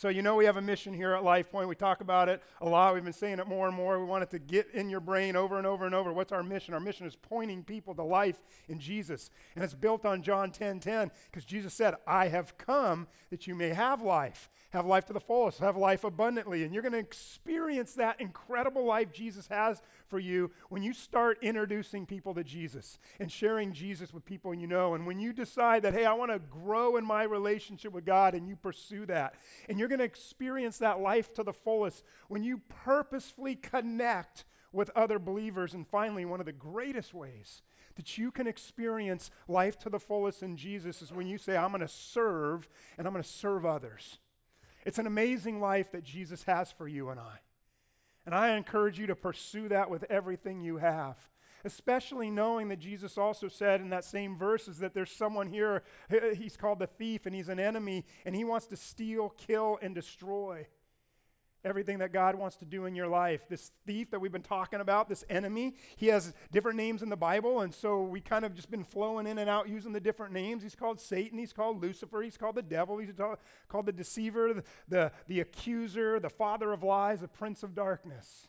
So, you know, we have a mission here at Life Point. We talk about it a lot. We've been saying it more and more. We want it to get in your brain over and over and over. What's our mission? Our mission is pointing people to life in Jesus. And it's built on John 10 10, because Jesus said, I have come that you may have life, have life to the fullest, have life abundantly. And you're going to experience that incredible life Jesus has for you when you start introducing people to Jesus and sharing Jesus with people you know. And when you decide that, hey, I want to grow in my relationship with God, and you pursue that, and you're going to experience that life to the fullest when you purposefully connect with other believers. And finally, one of the greatest ways that you can experience life to the fullest in Jesus is when you say, I'm going to serve and I'm going to serve others. It's an amazing life that Jesus has for you and I. And I encourage you to pursue that with everything you have. Especially knowing that Jesus also said in that same verse is that there's someone here, he's called the thief, and he's an enemy, and he wants to steal, kill, and destroy everything that God wants to do in your life. This thief that we've been talking about, this enemy, he has different names in the Bible, and so we kind of just been flowing in and out using the different names. He's called Satan, he's called Lucifer, he's called the devil, he's called the deceiver, the, the, the accuser, the father of lies, the prince of darkness.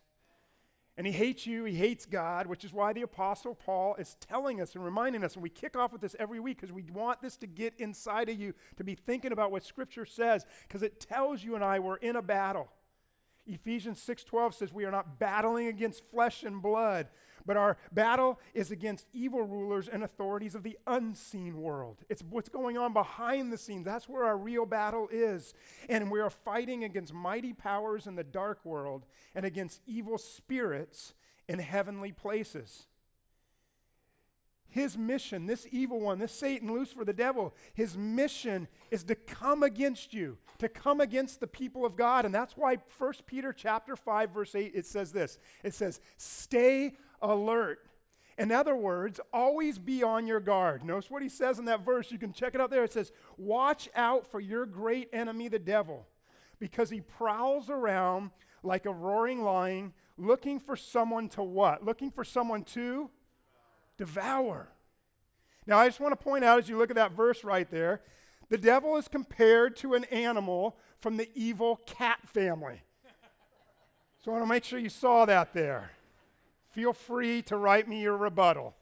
And he hates you, he hates God, which is why the Apostle Paul is telling us and reminding us. And we kick off with this every week because we want this to get inside of you, to be thinking about what Scripture says, because it tells you and I we're in a battle. Ephesians 6:12 says we are not battling against flesh and blood, but our battle is against evil rulers and authorities of the unseen world. It's what's going on behind the scenes. That's where our real battle is. And we are fighting against mighty powers in the dark world and against evil spirits in heavenly places. His mission, this evil one, this Satan, Lucifer, the devil, his mission is to come against you, to come against the people of God. And that's why 1 Peter chapter 5, verse 8, it says this. It says, stay alert. In other words, always be on your guard. Notice what he says in that verse. You can check it out there. It says, Watch out for your great enemy, the devil, because he prowls around like a roaring lion, looking for someone to what? Looking for someone to devour. Now, I just want to point out as you look at that verse right there, the devil is compared to an animal from the evil cat family. So I want to make sure you saw that there. Feel free to write me your rebuttal.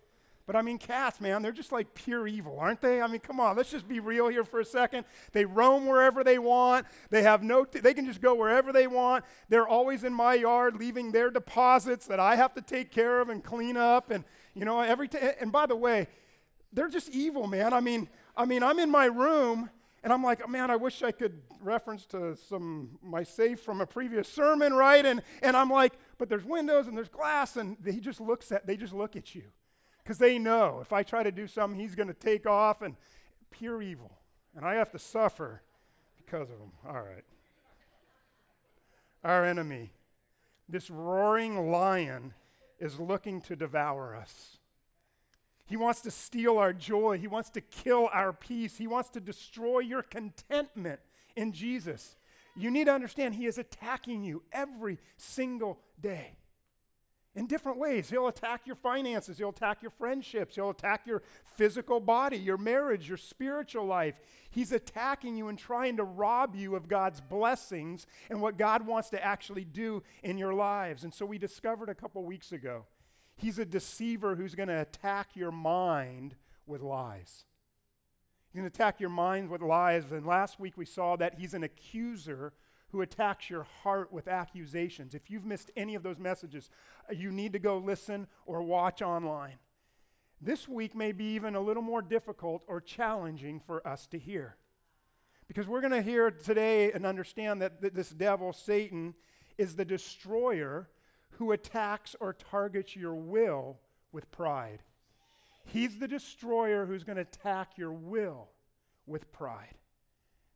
But I mean, cats, man, they're just like pure evil, aren't they? I mean, come on, let's just be real here for a second. They roam wherever they want. They have no, t- they can just go wherever they want. They're always in my yard, leaving their deposits that I have to take care of and clean up. And you know, every t- and by the way, they're just evil, man. I mean, I mean, I'm in my room and I'm like, man, I wish I could reference to some my safe from a previous sermon, right? And and I'm like, but there's windows and there's glass, and he just looks at they just look at you because they know if I try to do something, he's going to take off and pure evil. And I have to suffer because of him. All right. Our enemy, this roaring lion, is looking to devour us. He wants to steal our joy. He wants to kill our peace. He wants to destroy your contentment in Jesus. You need to understand, He is attacking you every single day in different ways. He'll attack your finances, he'll attack your friendships, he'll attack your physical body, your marriage, your spiritual life. He's attacking you and trying to rob you of God's blessings and what God wants to actually do in your lives. And so we discovered a couple weeks ago he's a deceiver who's going to attack your mind with lies. He's going to attack your mind with lies. And last week we saw that he's an accuser who attacks your heart with accusations. If you've missed any of those messages, uh, you need to go listen or watch online. This week may be even a little more difficult or challenging for us to hear. Because we're going to hear today and understand that th- this devil, Satan, is the destroyer who attacks or targets your will with pride. He's the destroyer who's going to attack your will with pride.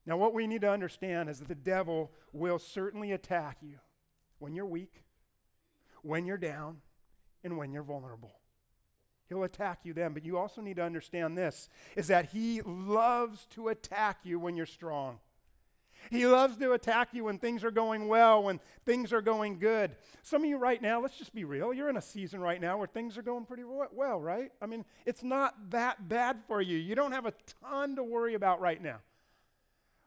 Now, what we need to understand is that the devil will certainly attack you when you're weak, when you're down, and when you're vulnerable. He'll attack you then, but you also need to understand this is that he loves to attack you when you're strong. He loves to attack you when things are going well, when things are going good. Some of you right now, let's just be real, you're in a season right now where things are going pretty well, right? I mean, it's not that bad for you. You don't have a ton to worry about right now.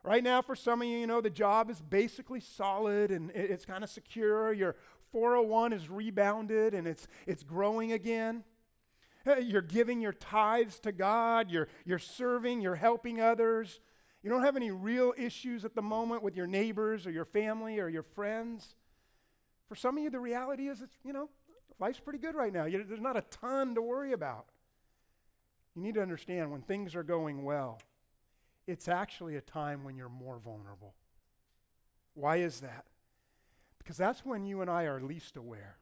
Right now, for some of you, you know, the job is basically solid and it's kind of secure. Your 401 is rebounded and it's, it's growing again. You're giving your tithes to God, you're, you're serving, you're helping others. You don't have any real issues at the moment with your neighbors or your family or your friends. For some of you, the reality is, it's, you know, life's pretty good right now. There's not a ton to worry about. You need to understand when things are going well, it's actually a time when you're more vulnerable. Why is that? Because that's when you and I are least aware.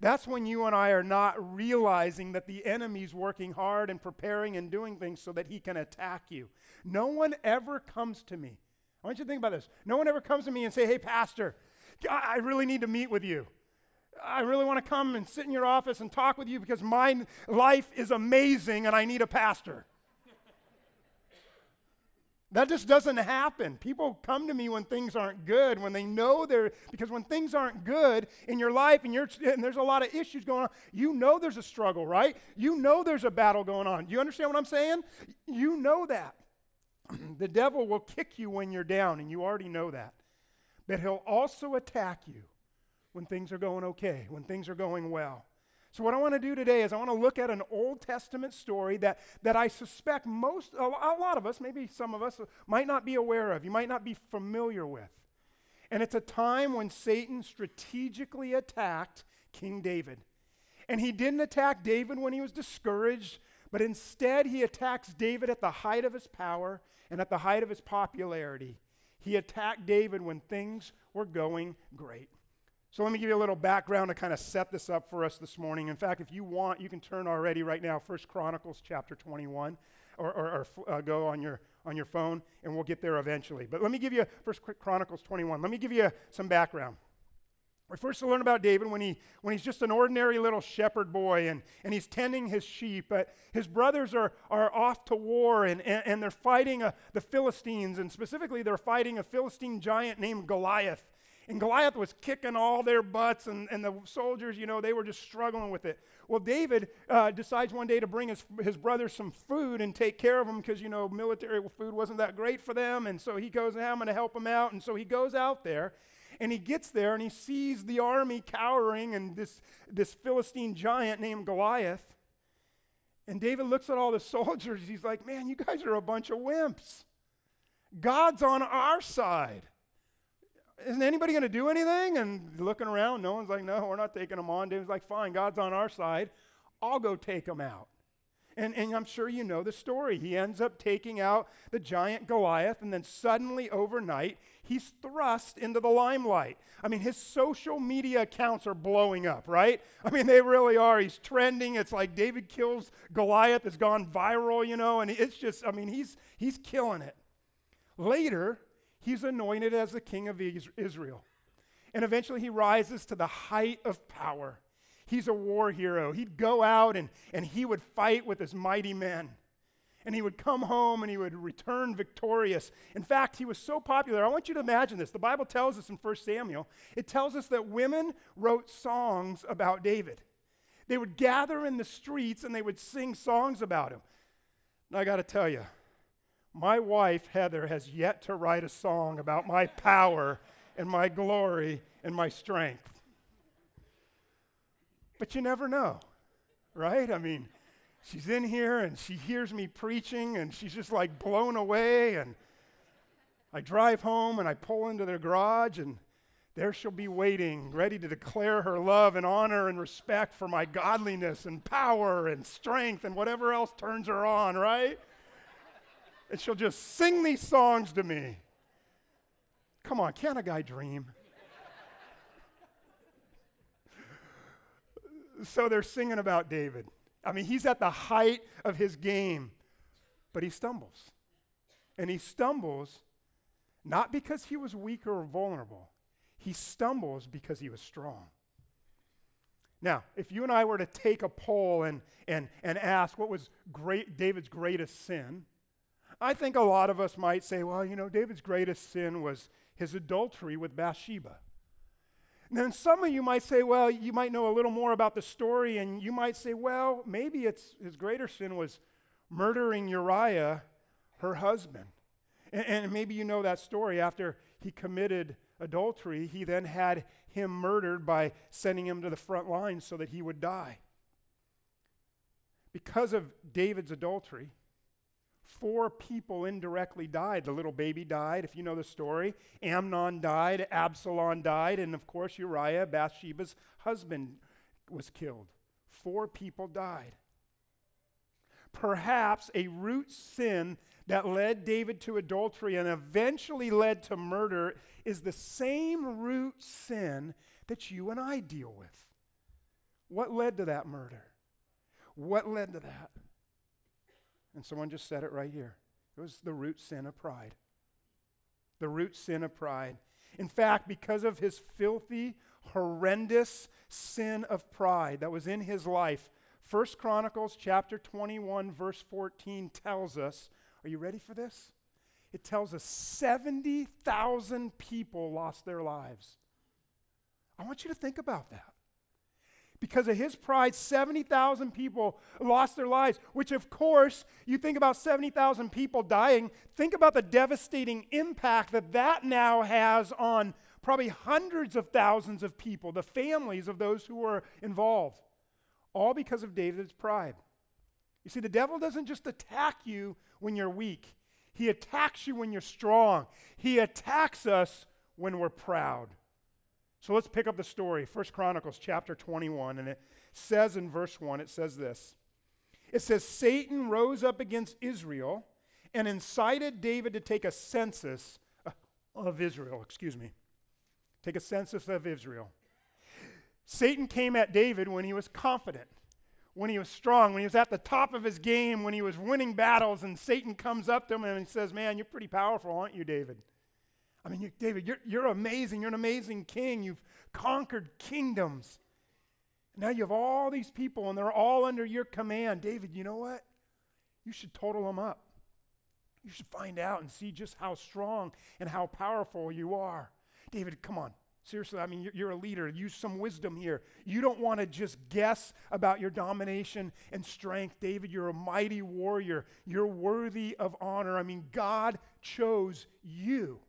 That's when you and I are not realizing that the enemy's working hard and preparing and doing things so that he can attack you. No one ever comes to me. I want you to think about this. No one ever comes to me and say, "Hey pastor, I really need to meet with you. I really want to come and sit in your office and talk with you because my life is amazing and I need a pastor." That just doesn't happen. People come to me when things aren't good, when they know they're, because when things aren't good in your life and, you're, and there's a lot of issues going on, you know there's a struggle, right? You know there's a battle going on. You understand what I'm saying? You know that. the devil will kick you when you're down, and you already know that. But he'll also attack you when things are going okay, when things are going well. So, what I want to do today is I want to look at an Old Testament story that, that I suspect most, a lot of us, maybe some of us, might not be aware of, you might not be familiar with. And it's a time when Satan strategically attacked King David. And he didn't attack David when he was discouraged, but instead he attacks David at the height of his power and at the height of his popularity. He attacked David when things were going great. So let me give you a little background to kind of set this up for us this morning. In fact, if you want, you can turn already right now, First Chronicles chapter 21, or, or, or uh, go on your, on your phone, and we'll get there eventually. But let me give you First Chronicles 21. Let me give you some background. We first learn about David when, he, when he's just an ordinary little shepherd boy and, and he's tending his sheep. But his brothers are, are off to war and, and, and they're fighting uh, the Philistines, and specifically, they're fighting a Philistine giant named Goliath. And Goliath was kicking all their butts, and, and the soldiers, you know, they were just struggling with it. Well, David uh, decides one day to bring his, his brothers some food and take care of them because, you know, military food wasn't that great for them. And so he goes, I'm going to help them out. And so he goes out there and he gets there and he sees the army cowering and this, this Philistine giant named Goliath. And David looks at all the soldiers. He's like, man, you guys are a bunch of wimps. God's on our side isn't anybody going to do anything? And looking around, no one's like, no, we're not taking them on. David's like, fine, God's on our side. I'll go take them out. And, and I'm sure you know the story. He ends up taking out the giant Goliath, and then suddenly, overnight, he's thrust into the limelight. I mean, his social media accounts are blowing up, right? I mean, they really are. He's trending. It's like David kills Goliath has gone viral, you know, and it's just, I mean, he's, he's killing it. Later, he's anointed as the king of Israel. And eventually he rises to the height of power. He's a war hero. He'd go out and, and he would fight with his mighty men. And he would come home and he would return victorious. In fact, he was so popular. I want you to imagine this. The Bible tells us in 1 Samuel, it tells us that women wrote songs about David. They would gather in the streets and they would sing songs about him. And I got to tell you, my wife, Heather, has yet to write a song about my power and my glory and my strength. But you never know, right? I mean, she's in here and she hears me preaching and she's just like blown away. And I drive home and I pull into their garage and there she'll be waiting, ready to declare her love and honor and respect for my godliness and power and strength and whatever else turns her on, right? And she'll just sing these songs to me. Come on, can't a guy dream? so they're singing about David. I mean, he's at the height of his game, but he stumbles. And he stumbles not because he was weak or vulnerable, he stumbles because he was strong. Now, if you and I were to take a poll and, and, and ask what was great, David's greatest sin, I think a lot of us might say, well, you know, David's greatest sin was his adultery with Bathsheba. And then some of you might say, well, you might know a little more about the story, and you might say, well, maybe it's his greater sin was murdering Uriah, her husband. And, and maybe you know that story. After he committed adultery, he then had him murdered by sending him to the front lines so that he would die. Because of David's adultery, four people indirectly died. The little baby died, if you know the story. Amnon died, Absalom died, and of course, Uriah, Bathsheba's husband, was killed. Four people died. Perhaps a root sin that led David to adultery and eventually led to murder is the same root sin that you and I deal with. What led to that murder? What led to that? And someone just said it right here. It was the root sin of pride. The root sin of pride. In fact, because of his filthy, horrendous sin of pride that was in his life, First Chronicles chapter 21 verse 14 tells us, are you ready for this? It tells us 70,000 people lost their lives. I want you to think about that. Because of his pride, 70,000 people lost their lives, which, of course, you think about 70,000 people dying, think about the devastating impact that that now has on probably hundreds of thousands of people, the families of those who were involved, all because of David's pride. You see, the devil doesn't just attack you when you're weak, he attacks you when you're strong, he attacks us when we're proud. So let's pick up the story. First Chronicles chapter 21, and it says in verse 1, it says this. It says, Satan rose up against Israel and incited David to take a census of Israel, excuse me. Take a census of Israel. Satan came at David when he was confident, when he was strong, when he was at the top of his game, when he was winning battles, and Satan comes up to him and says, Man, you're pretty powerful, aren't you, David? I mean, you, David, you're, you're amazing. You're an amazing king. You've conquered kingdoms. Now you have all these people, and they're all under your command. David, you know what? You should total them up. You should find out and see just how strong and how powerful you are. David, come on. Seriously, I mean, you're, you're, a leader. Use some wisdom here. You don't want to just guess about your domination and strength. David, you're a mighty warrior. You're worthy of honor. I mean, God chose you.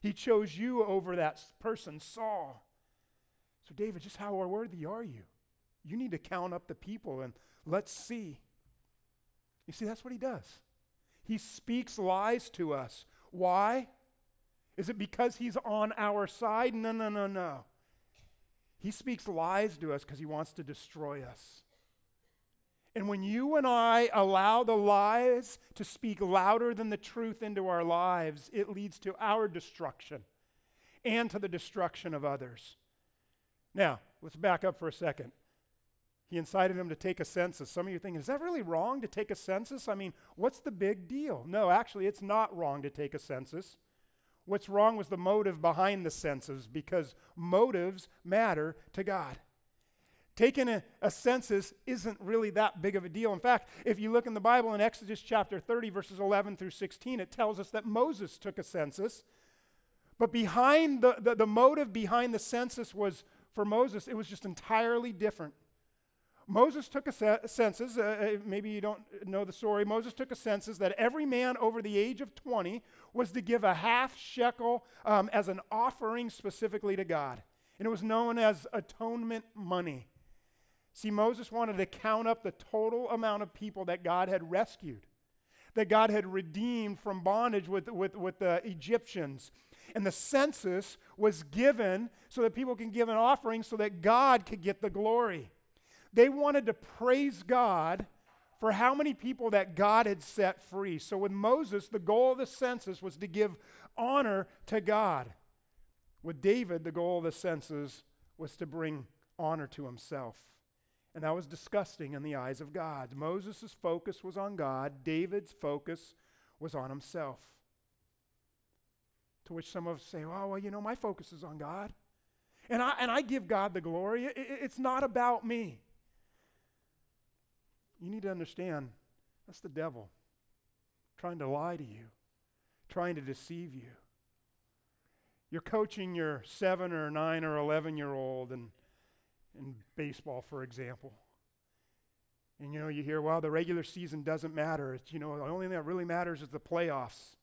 He chose you over that person, Saul. So, David, just how worthy are you? You need to count up the people and let's see. You see, that's what he does. He speaks lies to us. Why? Is it because he's on our side? No, no, no, no. He speaks lies to us because he wants to destroy us. And when you and I allow the lies to speak louder than the truth into our lives, it leads to our destruction and to the destruction of others. Now, let's back up for a second. He incited him to take a census. Some of you are thinking, is that really wrong to take a census? I mean, what's the big deal? No, actually, it's not wrong to take a census. What's wrong was the motive behind the census because motives matter to God. Taking a, a, census isn't really that big of a deal. In fact, if you look in the Bible in Exodus chapter 30, verses 11 through 16, it tells us that Moses took a census. But behind the, the, the motive behind the census was for Moses, it was just entirely different. Moses took a census. Uh, uh, maybe you don't know the story. Moses took a census that every man over the age of 20 was to give a half shekel um, as an offering specifically to God. And it was known as atonement money. See, Moses wanted to count up the total amount of people that God had rescued, that God had redeemed from bondage with, with, with the Egyptians. And the census was given so that people can give an offering so that God could get the glory. They wanted to praise God for how many people that God had set free. So with Moses, the goal of the census was to give honor to God. With David, the goal of the census was to bring honor to himself. And that was disgusting in the eyes of God. Moses' focus was on God, David's focus was on himself. To which some of us say, oh, well, you know, my focus is on God. And I, and I give God the glory. It, it's not about me. You need to understand that's the devil trying to lie to you, trying to deceive you. You're coaching your seven or nine or 11 year old, and in baseball, for example. And you know, you hear, well, the regular season doesn't matter. It's, you know, the only thing that really matters is the playoffs.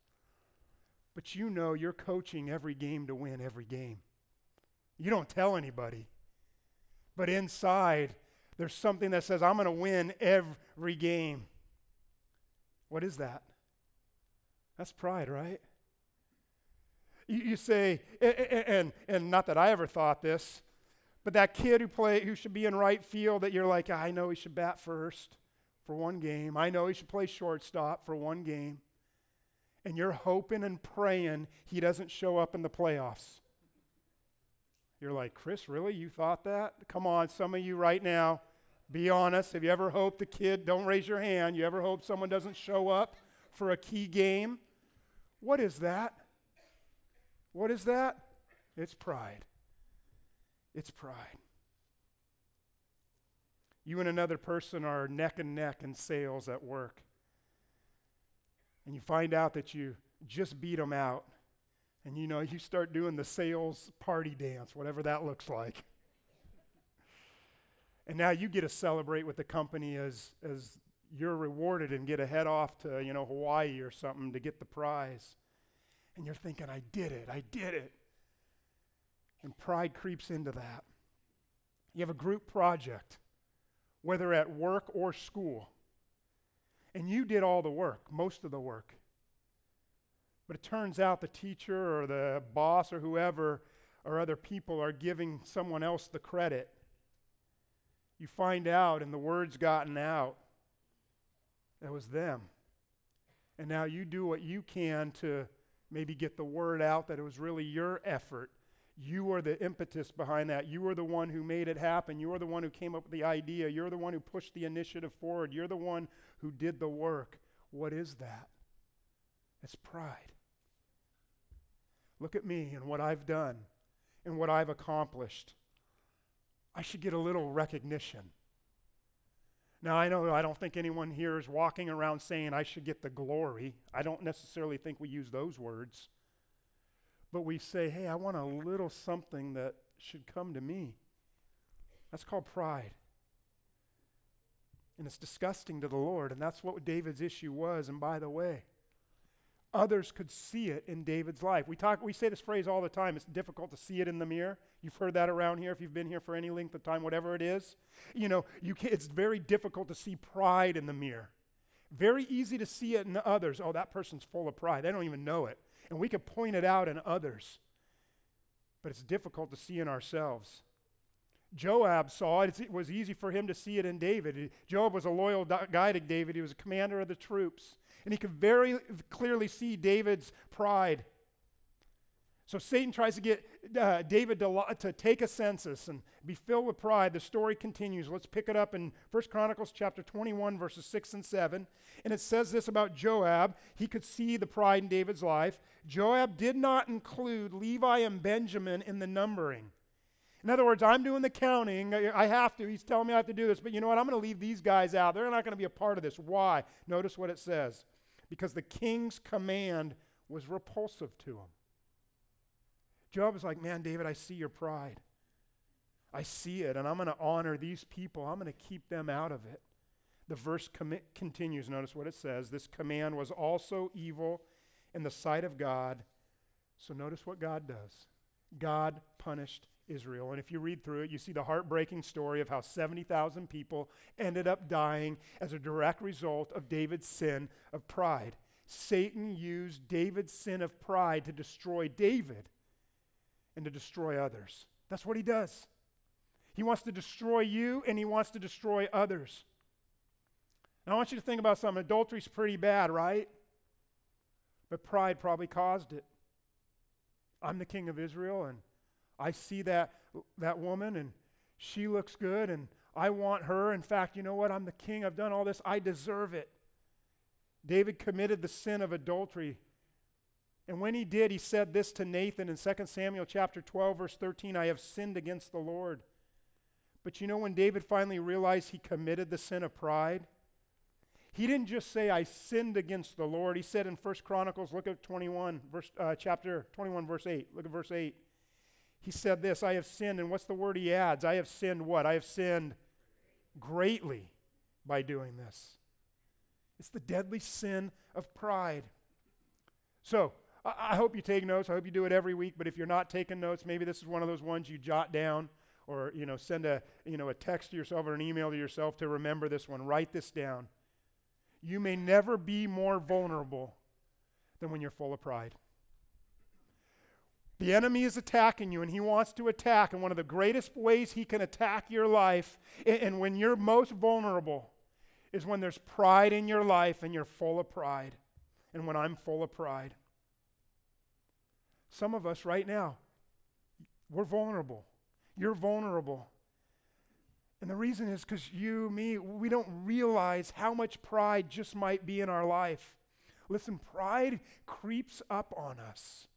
but you know you're coaching every game to win every game. You don't tell anybody. But inside, there's something that says, I'm going to win every game. What is that? That's pride, right? You, you say, and, and, and not that I ever thought this, but that kid who play who should be in right field that you're like, ah, I know he should bat first for one game. I know he should play shortstop for one game. And you're hoping and praying he doesn't show up in the playoffs. You're like, Chris, really? You thought that? Come on, some of you right now, be honest. Have you ever hoped the kid, don't raise your hand, you ever hope someone doesn't show up for a key game? What is that? What is that? It's pride. It's pride. You and another person are neck and neck in sales at work. And you find out that you just beat them out. And you know, you start doing the sales party dance, whatever that looks like. And now you get to celebrate with the company as, as you're rewarded and get a head off to, you know, Hawaii or something to get the prize. And you're thinking, I did it, I did it. And pride creeps into that. You have a group project, whether at work or school, and you did all the work, most of the work. But it turns out the teacher or the boss or whoever or other people are giving someone else the credit. You find out, and the word's gotten out, it was them. And now you do what you can to maybe get the word out that it was really your effort. You are the impetus behind that. You are the one who made it happen. You are the one who came up with the idea. You're the one who pushed the initiative forward. You're the one who did the work. What is that? It's pride. Look at me and what I've done and what I've accomplished. I should get a little recognition. Now, I know I don't think anyone here is walking around saying I should get the glory. I don't necessarily think we use those words. But we say, hey, I want a little something that should come to me. That's called pride. And it's disgusting to the Lord. And that's what David's issue was. And by the way, others could see it in David's life. We talk we say this phrase all the time, it's difficult to see it in the mirror. You've heard that around here if you've been here for any length of time whatever it is. You know, you can, it's very difficult to see pride in the mirror. Very easy to see it in others. Oh, that person's full of pride. They don't even know it. And we could point it out in others. But it's difficult to see in ourselves. Joab saw it. It was easy for him to see it in David. Joab was a loyal guy to David. He was a commander of the troops. And he could very clearly see David's pride. So Satan tries to get uh, David to, to take a census and be filled with pride. The story continues. Let's pick it up in 1 Chronicles chapter 21, verses 6 and 7. And it says this about Joab. He could see the pride in David's life. Joab did not include Levi and Benjamin in the numbering. In other words, I'm doing the counting. I have to. He's telling me I have to do this. But you know what? I'm going to leave these guys out. They're not going to be a part of this. Why? Notice what it says because the king's command was repulsive to him. Joab is like, Man, David, I see your pride. I see it, and I'm going to honor these people. I'm going to keep them out of it. The verse com- continues. Notice what it says. This command was also evil in the sight of God. So notice what God does God punished Israel. And if you read through it, you see the heartbreaking story of how 70,000 people ended up dying as a direct result of David's sin of pride. Satan used David's sin of pride to destroy David and to destroy others. That's what he does. He wants to destroy you and he wants to destroy others. Now, I want you to think about something. Adultery's pretty bad, right? But pride probably caused it. I'm the king of Israel and I see that, that woman and she looks good and I want her. In fact, you know what? I'm the king. I've done all this. I deserve it. David committed the sin of adultery. And when he did, he said this to Nathan in 2 Samuel chapter 12 verse 13, I have sinned against the Lord. But you know when David finally realized he committed the sin of pride, he didn't just say I sinned against the Lord. He said in 1 Chronicles, look at 21 verse uh, chapter 21 verse 8. Look at verse 8 he said this I have sinned. And what's the word he adds? I have sinned what? I have sinned greatly by doing this. It's the deadly sin of pride. So, I, hope you take notes. I hope you do it every week. But if you're not taking notes, maybe this is one of those ones you jot down or you know send a you know a text to yourself or an email to yourself to remember this one write this down you may never be more vulnerable than when you're full of pride the enemy is attacking you and he wants to attack and one of the greatest ways he can attack your life and when you're most vulnerable is when there's pride in your life and you're full of pride and when i'm full of pride some of us right now we're vulnerable you're vulnerable. And the reason is because you, me, we don't realize how much pride just might be in our life. Listen, pride creeps up on us,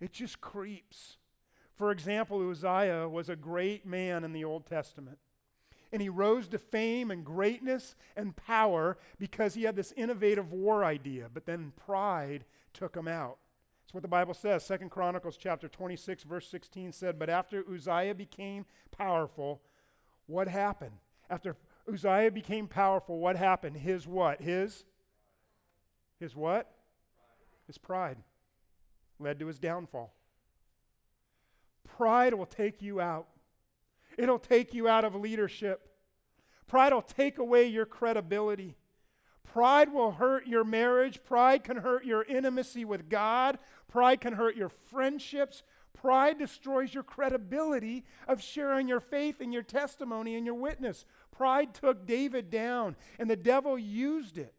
it just creeps. For example, Uzziah was a great man in the Old Testament. And he rose to fame and greatness and power because he had this innovative war idea, but then pride took him out. That's what the Bible says. Second Chronicles chapter 26, verse 16 said, But after Uzziah became powerful, what happened? After Uzziah became powerful, what happened? His what? His? His what? His pride led to his downfall. Pride will take you out. It'll take you out of leadership. Pride will take away your credibility. Pride will hurt your marriage. Pride can hurt your intimacy with God. Pride can hurt your friendships. Pride destroys your credibility of sharing your faith and your testimony and your witness. Pride took David down, and the devil used it.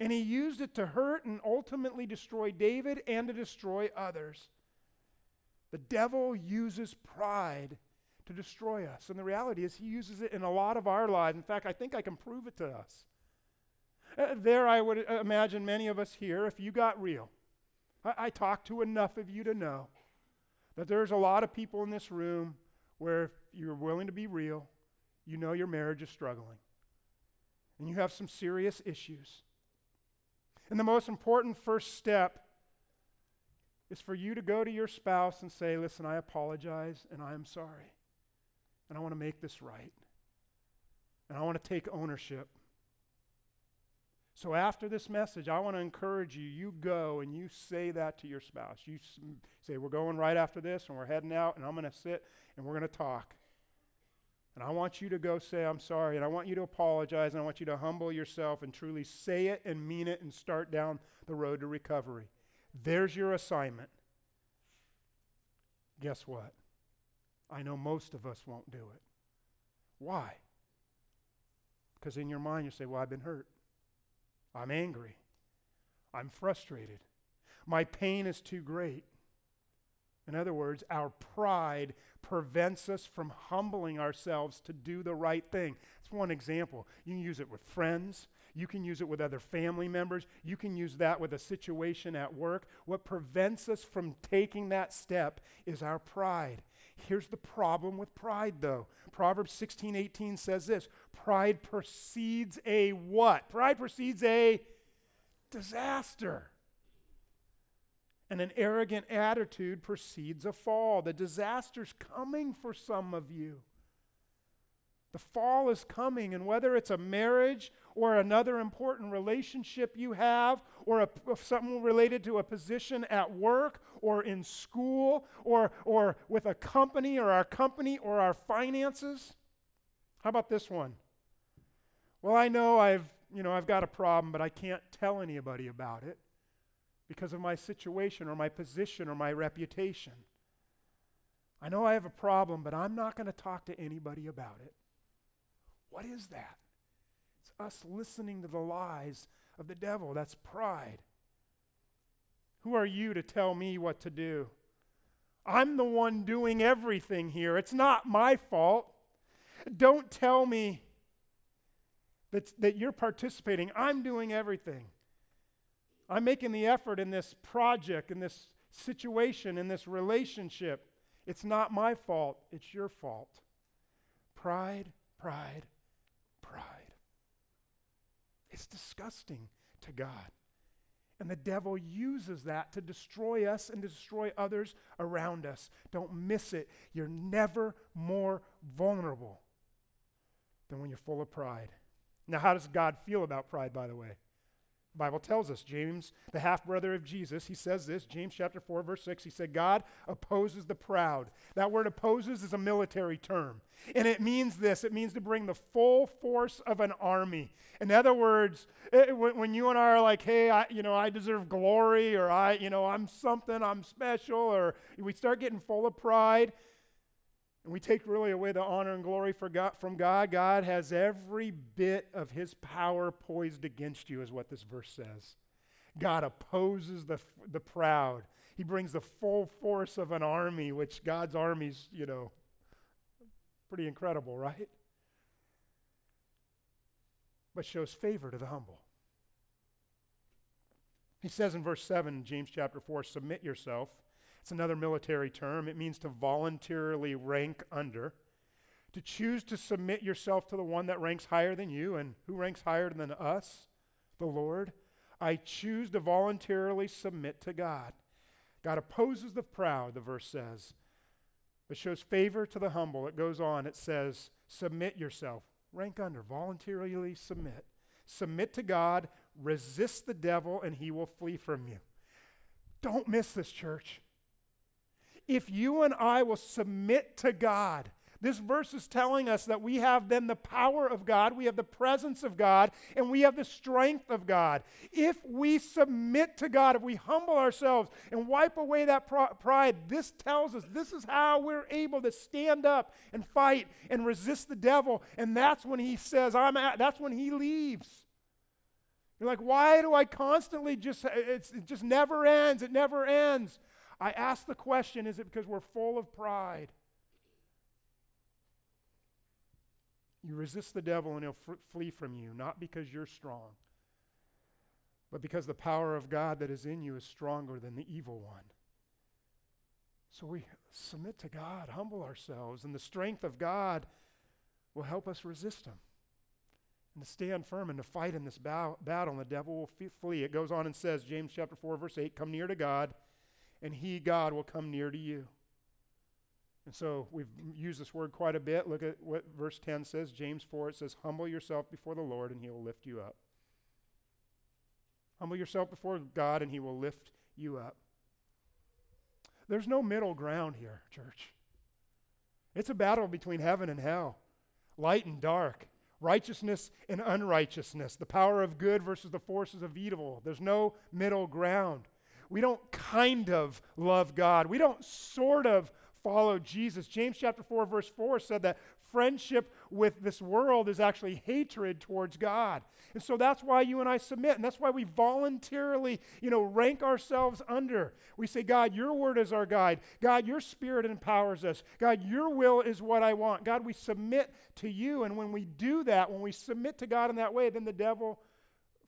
And he used it to hurt and ultimately destroy David and to destroy others. The devil uses pride to destroy us. And the reality is, he uses it in a lot of our lives. In fact, I think I can prove it to us. Uh, there, I would imagine many of us here, if you got real, I, I talked to enough of you to know that there's a lot of people in this room where if you're willing to be real, you know your marriage is struggling. And you have some serious issues. And the most important first step is for you to go to your spouse and say, Listen, I apologize and I am sorry. And I want to make this right. And I want to take ownership. So after this message, I want to encourage you, you go and you say that to your spouse. You say, We're going right after this and we're heading out and I'm going to sit and we're going to talk. And I want you to go say, I'm sorry. And I want you to apologize. And I want you to humble yourself and truly say it and mean it and start down the road to recovery. There's your assignment. Guess what? I know most of us won't do it. Why? Because in your mind you say, Well, I've been hurt. I'm angry. I'm frustrated. My pain is too great. In other words, our pride prevents us from humbling ourselves to do the right thing. That's one example. You can use it with friends. You can use it with other family members. You can use that with a situation at work. What prevents us from taking that step is our pride. Here's the problem with pride, though. Proverbs 16 18 says this Pride precedes a what? Pride precedes a disaster. And an arrogant attitude precedes a fall. The disaster's coming for some of you. The fall is coming, and whether it's a marriage or another important relationship you have, or a, something related to a position at work or in school or, or with a company or our company or our finances. How about this one? Well, I know I've, you know, I've got a problem, but I can't tell anybody about it because of my situation or my position or my reputation. I know I have a problem, but I'm not going to talk to anybody about it. What is that? It's us listening to the lies of the devil. That's pride. Who are you to tell me what to do? I'm the one doing everything here. It's not my fault. Don't tell me that, that you're participating. I'm doing everything. I'm making the effort in this project, in this situation, in this relationship. It's not my fault, it's your fault. Pride, pride, it's disgusting to God. And the devil uses that to destroy us and destroy others around us. Don't miss it. You're never more vulnerable than when you're full of pride. Now, how does God feel about pride, by the way? Bible tells us, James, the half brother of Jesus, he says this, James chapter 4, verse 6, he said, God opposes the proud. That word opposes is a military term. And it means this it means to bring the full force of an army. In other words, it, when, when, you and I are like, hey, I, you know, I deserve glory, or I, you know, I'm something, I'm special, or we start getting full of pride, and we take really away the honor and glory God, from God, God has every bit of his power poised against you, is what this verse says. God opposes the, the proud. He brings the full force of an army, which God's army's, you know, pretty incredible, right? But shows favor to the humble. He says in verse 7, James chapter 4, submit yourself it's another military term. It means to voluntarily rank under, to choose to submit yourself to the one that ranks higher than you. And who ranks higher than us? The Lord. I choose to voluntarily submit to God. God opposes the proud, the verse says, but shows favor to the humble. It goes on, it says, submit yourself. Rank under, voluntarily submit. Submit to God, resist the devil, and he will flee from you. Don't miss this, church if you and I will submit to God, this verse is telling us that we have then the power of God, we have the presence of God, and we have the strength of God. If we submit to God, if we humble ourselves and wipe away that pride, this tells us this is how we're able to stand up and fight and resist the devil. And that's when he says, I'm at, that's when he leaves. You're like, why do I constantly just, it's, it just never ends, it never ends. I ask the question is it because we're full of pride? You resist the devil and he'll flee from you, not because you're strong, but because the power of God that is in you is stronger than the evil one. So we submit to God, humble ourselves, and the strength of God will help us resist him and to stand firm and to fight in this battle, and the devil will f- flee. It goes on and says, James chapter 4, verse 8, come near to God and He, God, will come near to you. And so we've used this word quite a bit. Look at what verse 10 says. James 4, it says, Humble yourself before the Lord, and He will lift you up. Humble yourself before God, and He will lift you up. There's no middle ground here, church. It's a battle between heaven and hell, light and dark, righteousness and unrighteousness, the power of good versus the forces of evil. There's no middle ground. We don't kind of love God. We don't sort of follow Jesus. James chapter 4 verse 4 said that friendship with this world is actually hatred towards God. And so that's why you and I submit and that's why we voluntarily, you know, rank ourselves under. We say, God, your word is our guide. God, your spirit empowers us. God, your will is what I want. God, we submit to you and when we do that, when we submit to God in that way, then the devil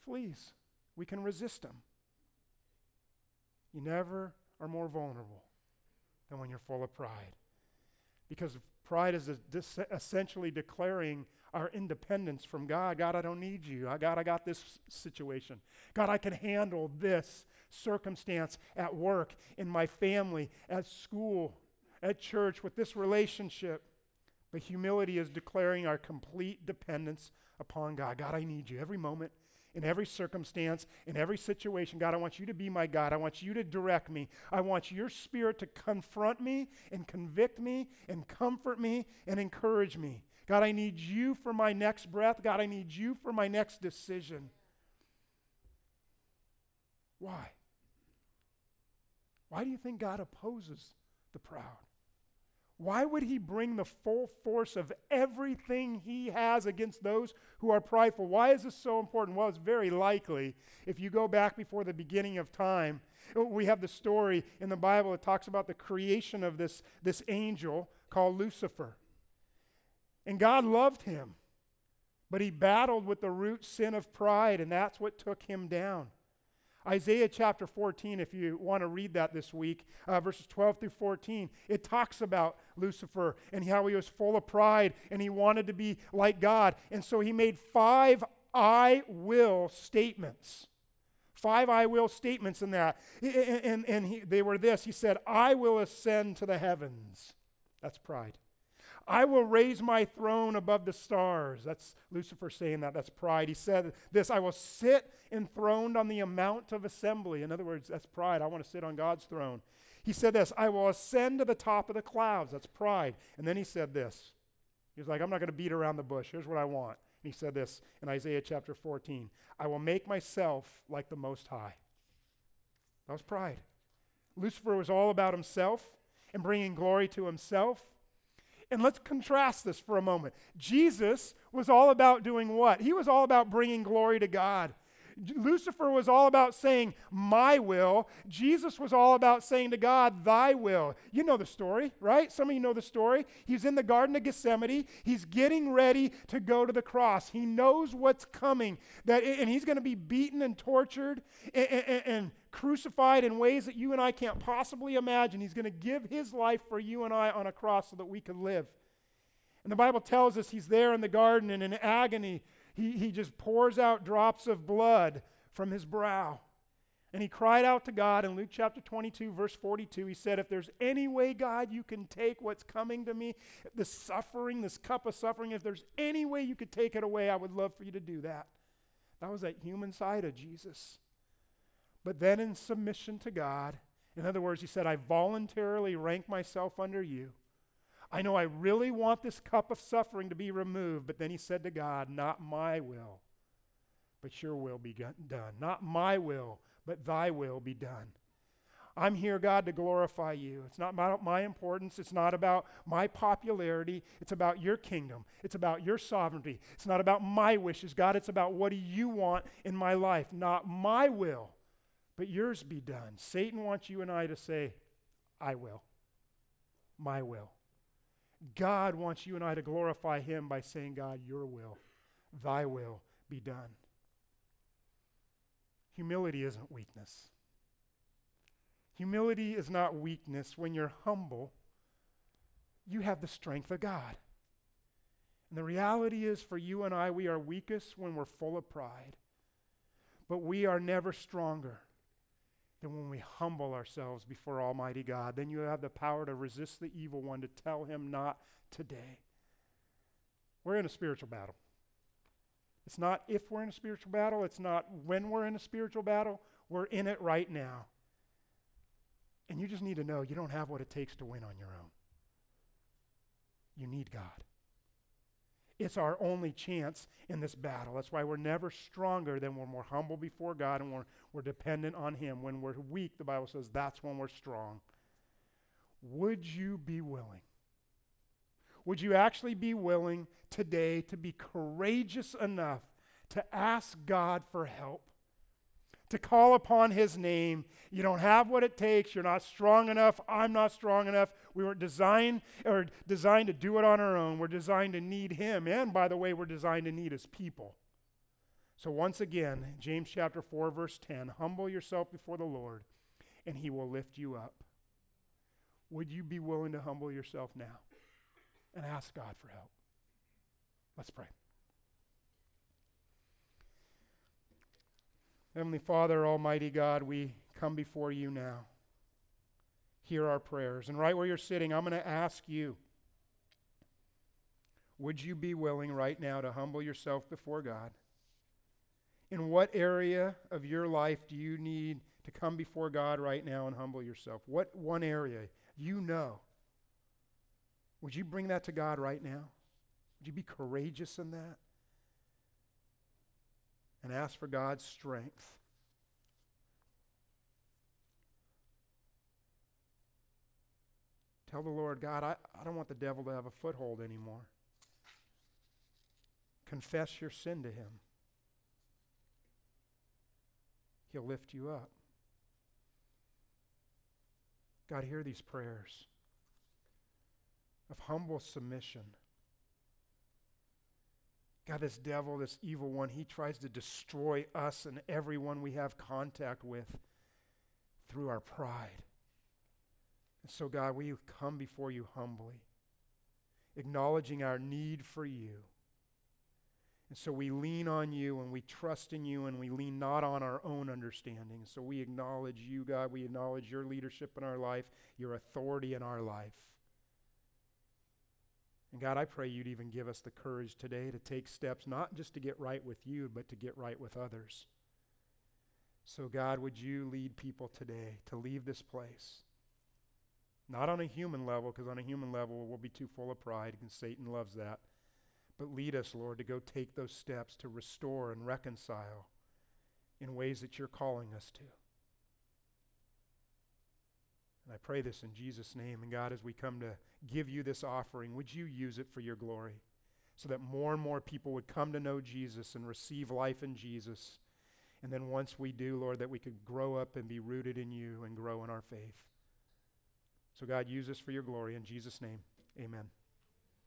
flees. We can resist him. You never are more vulnerable than when you're full of pride. Because pride is essentially declaring our independence from God. God, I don't need you. God, I got this situation. God, I can handle this circumstance at work, in my family, at school, at church, with this relationship. But humility is declaring our complete dependence upon God. God, I need you every moment, in every circumstance, in every situation. God, I want you to be my God. I want you to direct me. I want your spirit to confront me and convict me and comfort me and encourage me. God, I need you for my next breath. God, I need you for my next decision. Why? Why do you think God opposes the proud? Why would he bring the full force of everything he has against those who are prideful? Why is this so important? Well, it's very likely if you go back before the beginning of time. We have the story in the Bible that talks about the creation of this, this angel called Lucifer. And God loved him, but he battled with the root sin of pride, and that's what took him down. Isaiah chapter 14, if you want to read that this week, uh, verses 12 through 14, it talks about Lucifer and how he was full of pride and he wanted to be like God. And so he made five I will statements. Five I will statements in that. And, and, and he, they were this He said, I will ascend to the heavens. That's pride. I will raise my throne above the stars. That's Lucifer saying that. That's pride. He said this I will sit enthroned on the mount of assembly. In other words, that's pride. I want to sit on God's throne. He said this I will ascend to the top of the clouds. That's pride. And then he said this He was like, I'm not going to beat around the bush. Here's what I want. And he said this in Isaiah chapter 14 I will make myself like the Most High. That was pride. Lucifer was all about himself and bringing glory to himself. And let's contrast this for a moment. Jesus was all about doing what? He was all about bringing glory to God. Lucifer was all about saying, My will. Jesus was all about saying to God, Thy will. You know the story, right? Some of you know the story. He's in the Garden of Gethsemane. He's getting ready to go to the cross. He knows what's coming, that, and he's going to be beaten and tortured and, and, and crucified in ways that you and I can't possibly imagine. He's going to give his life for you and I on a cross so that we can live. And the Bible tells us he's there in the garden and in agony he, he just pours out drops of blood from his brow. And he cried out to God in Luke chapter 22, verse 42. He said, If there's any way, God, you can take what's coming to me, the suffering, this cup of suffering, if there's any way you could take it away, I would love for you to do that. That was that human side of Jesus. But then in submission to God, in other words, he said, I voluntarily rank myself under you. I know I really want this cup of suffering to be removed, but then he said to God, Not my will, but your will be done. Not my will, but thy will be done. I'm here, God, to glorify you. It's not about my importance. It's not about my popularity. It's about your kingdom. It's about your sovereignty. It's not about my wishes, God. It's about what do you want in my life. Not my will, but yours be done. Satan wants you and I to say, I will. My will. God wants you and I to glorify Him by saying, God, your will, thy will be done. Humility isn't weakness. Humility is not weakness. When you're humble, you have the strength of God. And the reality is, for you and I, we are weakest when we're full of pride. But we are never stronger than when we humble ourselves before Almighty God. Then you have the power to resist the evil one, to tell him not today. We're in a spiritual battle. It's not if we're in a spiritual battle, it's not when we're in a spiritual battle. We're in it right now. And you just need to know you don't have what it takes to win on your own. You need God. It's our only chance in this battle. That's why we're never stronger than when we're more humble before God and we're, we're dependent on Him. When we're weak, the Bible says that's when we're strong. Would you be willing? Would you actually be willing today to be courageous enough to ask God for help? To call upon his name. You don't have what it takes. You're not strong enough. I'm not strong enough. We weren't designed or designed to do it on our own. We're designed to need him. And by the way, we're designed to need his people. So once again, James chapter 4 verse 10, humble yourself before the Lord and he will lift you up. Would you be willing to humble yourself now and ask God for help? Let's pray. Heavenly Father, Almighty God, we come before you now. Hear our prayers. And right where you're sitting, I'm going to ask you would you be willing right now to humble yourself before God? In what area of your life do you need to come before God right now and humble yourself? What one area you know? Would you bring that to God right now? Would you be courageous in that? And ask for God's strength. Tell the Lord, God, I, I don't want the devil to have a foothold anymore. Confess your sin to him. He'll lift you up. God, hear these prayers of humble submission. God, this devil, this evil one, he tries to destroy us and everyone we have contact with through our pride. And so, God, we come before you humbly, acknowledging our need for you. And so we lean on you and we trust in you and we lean not on our own understanding. So we acknowledge you, God. We acknowledge your leadership in our life, your authority in our life. And God, I pray you'd even give us the courage today to take steps, not just to get right with you, but to get right with others. So, God, would you lead people today to leave this place? Not on a human level, because on a human level we'll be too full of pride, and Satan loves that. But lead us, Lord, to go take those steps to restore and reconcile in ways that you're calling us to. And I pray this in Jesus' name. And God, as we come to give you this offering, would you use it for your glory so that more and more people would come to know Jesus and receive life in Jesus. And then once we do, Lord, that we could grow up and be rooted in you and grow in our faith. So, God, use us for your glory. In Jesus' name, amen.